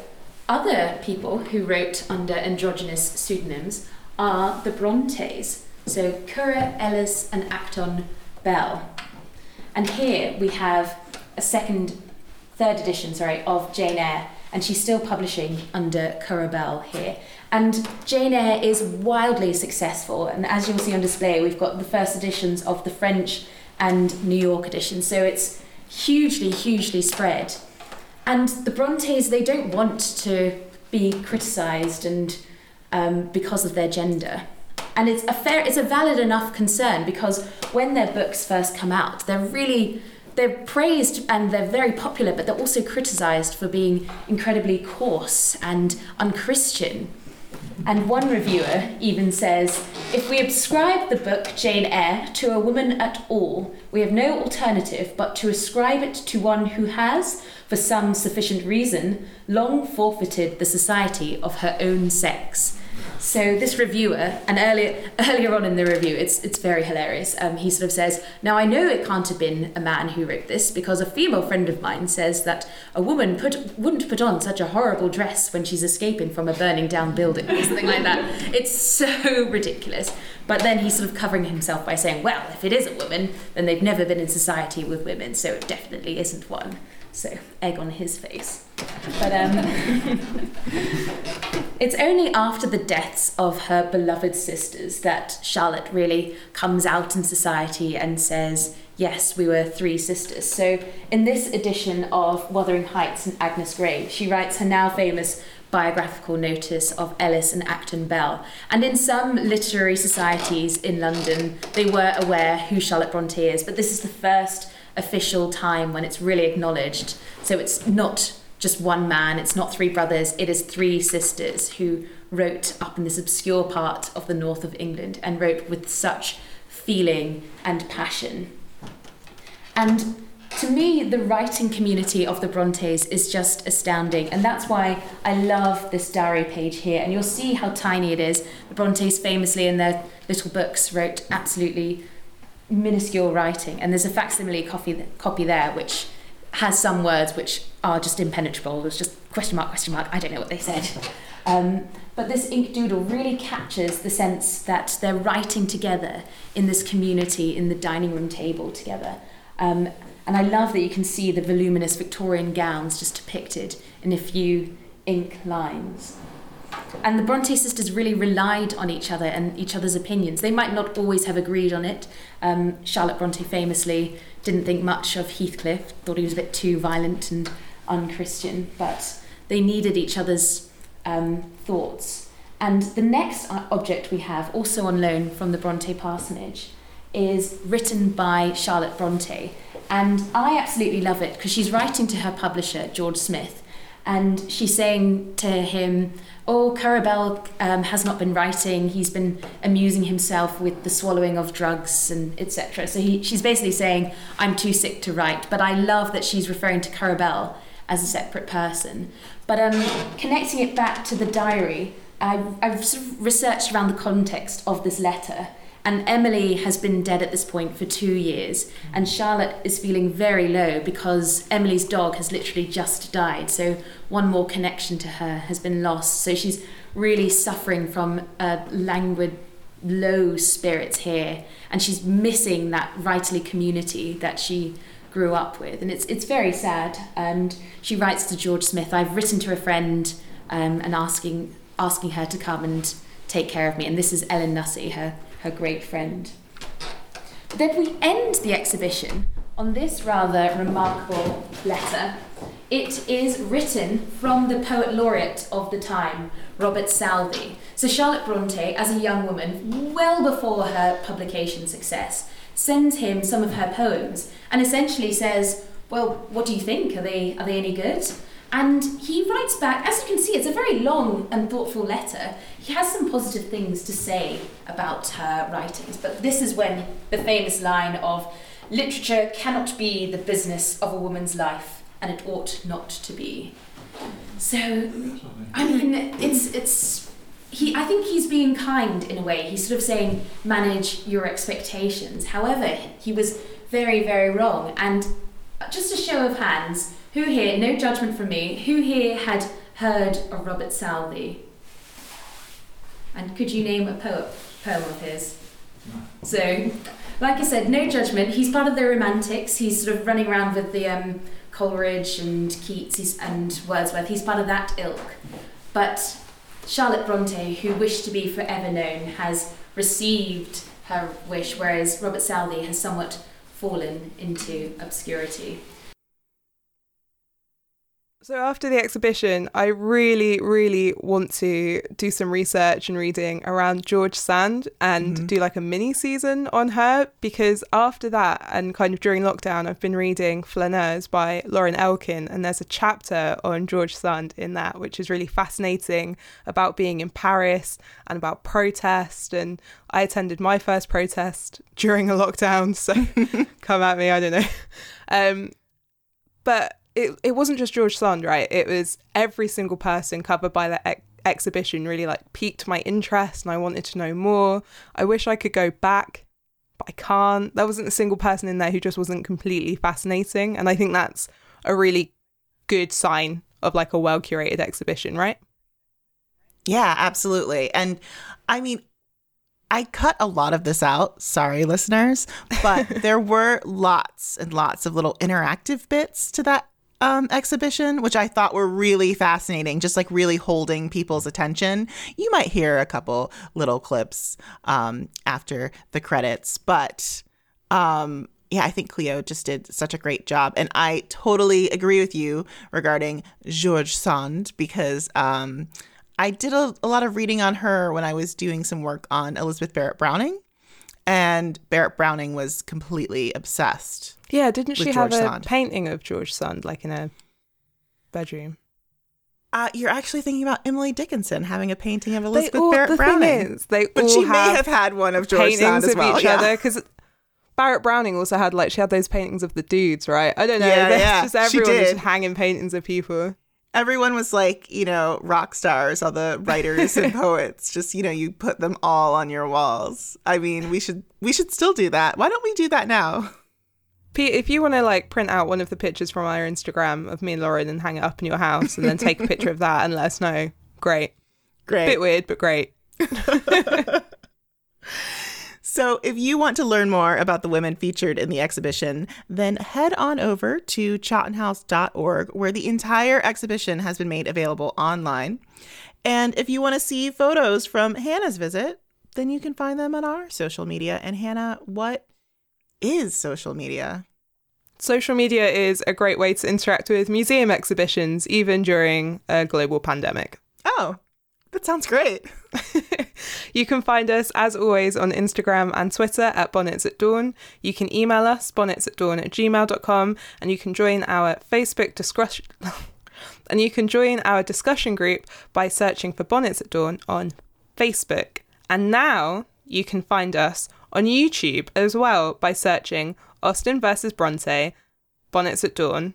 other people who wrote under androgynous pseudonyms are the Brontes, so Currer, Ellis, and Acton Bell. And here we have a second, third edition, sorry, of Jane Eyre, and she's still publishing under Currer Bell here. And Jane Eyre is wildly successful, and as you'll see on display, we've got the first editions of the French and New York edition, so it's hugely, hugely spread. And the Brontes, they don't want to be criticised and um, because of their gender. And it's a fair, it's a valid enough concern because when their books first come out, they're really they're praised and they're very popular, but they're also criticised for being incredibly coarse and unchristian. And one reviewer even says if we ascribe the book Jane Eyre to a woman at all, we have no alternative but to ascribe it to one who has, for some sufficient reason, long forfeited the society of her own sex. So this reviewer, and earlier earlier on in the review, it's it's very hilarious. Um, he sort of says, "Now I know it can't have been a man who wrote this because a female friend of mine says that a woman put wouldn't put on such a horrible dress when she's escaping from a burning down building or something like that. It's so ridiculous." But then he's sort of covering himself by saying, "Well, if it is a woman, then they've never been in society with women, so it definitely isn't one." So egg on his face. But um, it's only after the deaths of her beloved sisters that Charlotte really comes out in society and says, Yes, we were three sisters. So, in this edition of Wuthering Heights and Agnes Grey, she writes her now famous biographical notice of Ellis and Acton Bell. And in some literary societies in London, they were aware who Charlotte Bronte is, but this is the first official time when it's really acknowledged. So, it's not just one man, it's not three brothers, it is three sisters who wrote up in this obscure part of the north of England and wrote with such feeling and passion. And to me, the writing community of the Brontes is just astounding, and that's why I love this diary page here. And you'll see how tiny it is. The Brontes famously, in their little books, wrote absolutely minuscule writing, and there's a facsimile copy, copy there, which has some words which are just impenetrable. It's just question mark, question mark. I don't know what they said. Um, but this ink doodle really captures the sense that they're writing together in this community, in the dining room table together. Um, and I love that you can see the voluminous Victorian gowns just depicted in a few ink lines. And the Bronte sisters really relied on each other and each other's opinions. They might not always have agreed on it. Um, Charlotte Bronte famously didn't think much of Heathcliff, thought he was a bit too violent and unchristian, but they needed each other's um, thoughts. And the next object we have, also on loan from the Bronte parsonage, is written by Charlotte Bronte. And I absolutely love it because she's writing to her publisher, George Smith, and she's saying to him, oh, Currer Bell um, has not been writing. He's been amusing himself with the swallowing of drugs and etc. So he, she's basically saying, I'm too sick to write. But I love that she's referring to Currer Bell as a separate person. But um, connecting it back to the diary, I've, I've sort of researched around the context of this letter. And Emily has been dead at this point for two years, and Charlotte is feeling very low because Emily's dog has literally just died. So one more connection to her has been lost. So she's really suffering from a languid, low spirits here, and she's missing that writerly community that she grew up with, and it's it's very sad. And she writes to George Smith, "I've written to a friend um, and asking asking her to come and take care of me. And this is Ellen Nussey, her, her great friend. But then we end the exhibition on this rather remarkable letter. It is written from the poet laureate of the time, Robert Southey. So Charlotte Bronte, as a young woman, well before her publication success, sends him some of her poems and essentially says, "Well, what do you think? Are they are they any good?" And he writes back, as you can see, it's a very long and thoughtful letter. He has some positive things to say about her writings, but this is when the famous line of literature cannot be the business of a woman's life, and it ought not to be. So, I mean, it's it's he. I think he's being kind in a way. He's sort of saying manage your expectations. However, he was very very wrong. And just a show of hands, who here? No judgment from me. Who here had heard of Robert Southey? And could you name a poem poem of his? So, like I said, no judgment. He's part of the Romantics. He's sort of running around with the um, Coleridge and Keats and Wordsworth. He's part of that ilk. But Charlotte Bronte, who wished to be forever known, has received her wish, whereas Robert Southey has somewhat fallen into obscurity. So after the exhibition, I really, really want to do some research and reading around George Sand and Mhm. do like a mini season on her because after that and kind of during lockdown, I've been reading Flaneuse by Lauren Elkin and there's a chapter on George Sand in that which is really fascinating about being in Paris and about protest and I attended my first protest during a lockdown, so come at me, I don't know. Um, but it, it wasn't just George Sand, right? It was every single person covered by that ex- exhibition really like piqued my interest and I wanted to know more. I wish I could go back, but I can't. There wasn't a single person in there who just wasn't completely fascinating. And I think that's a really good sign of like a well curated exhibition, right? Yeah, absolutely. And I mean, I cut a lot of this out. Sorry, listeners. But there were lots and lots of little interactive bits to that um, exhibition, which I thought were really fascinating, just like really holding people's attention. You might hear a couple little clips um, after the credits, but um, yeah, I think Cleo just did such a great job. And I totally agree with you regarding George Sand because um, I did a, a lot of reading on her when I was doing some work on Elizabeth Barrett Browning. And Barrett Browning was completely obsessed. Yeah, didn't she have George a Sand. painting of George Sand like in a bedroom? Uh, you're actually thinking about Emily Dickinson having a painting of Elizabeth all, Barrett the Browning. thing is, they but she may have had one of George Sand as of well. each yeah. other because Barrett Browning also had like she had those paintings of the dudes, right? I don't know. Yeah, yeah, just she everyone was did. just hanging paintings of people. Everyone was like, you know, rock stars, all the writers and poets. Just, you know, you put them all on your walls. I mean, we should we should still do that. Why don't we do that now? Pete, if you want to like print out one of the pictures from our Instagram of me and Lauren and hang it up in your house and then take a picture of that and let us know, great. Great. Bit weird, but great. So, if you want to learn more about the women featured in the exhibition, then head on over to chawtonhouse.org, where the entire exhibition has been made available online. And if you want to see photos from Hannah's visit, then you can find them on our social media. And Hannah, what is social media? Social media is a great way to interact with museum exhibitions, even during a global pandemic. Oh, that sounds great. you can find us, as always, on Instagram and Twitter at Bonnets at Dawn. You can email us, bonnets at dawn at gmail.com, and you can join our Facebook discussion. and you can join our discussion group by searching for Bonnets at Dawn on Facebook. And now you can find us on YouTube as well by searching Austen versus Bronte, Bonnets at Dawn,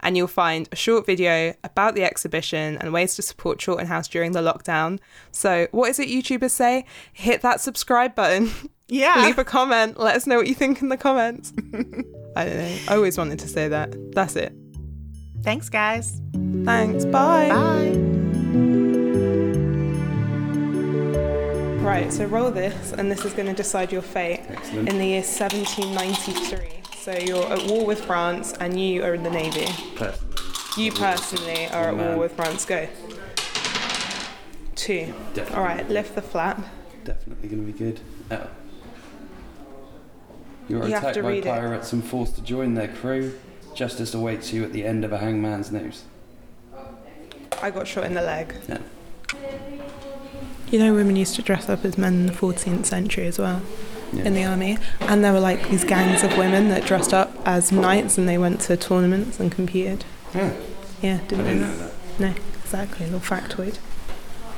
and you'll find a short video about the exhibition and ways to support Chawton House during the lockdown. So, what is it YouTubers say? Hit that subscribe button, Yeah. leave a comment, let us know what you think in the comments. I don't know. I always wanted to say that. That's it. Thanks, guys. Thanks. Bye. Bye. Right, so roll this, and this is going to decide your fate Excellent. in the year 1793. So you're at war with France, and you are in the navy. Personally. You personally are at war with France. Go. Two. Definitely. All right, lift the flap. Definitely going to be good. Uh, oh. You are You have attacked to by read it. pirates and forced to join their crew. Justice awaits you at the end of a hangman's noose. I got shot in the leg. Yeah. You know, women used to dress up as men in the 14th century as well Yeah. in the army, and there were like these gangs of women that dressed up as knights and they went to tournaments and competed. Yeah. Yeah, didn't didn't know that. No, exactly. A little factoid.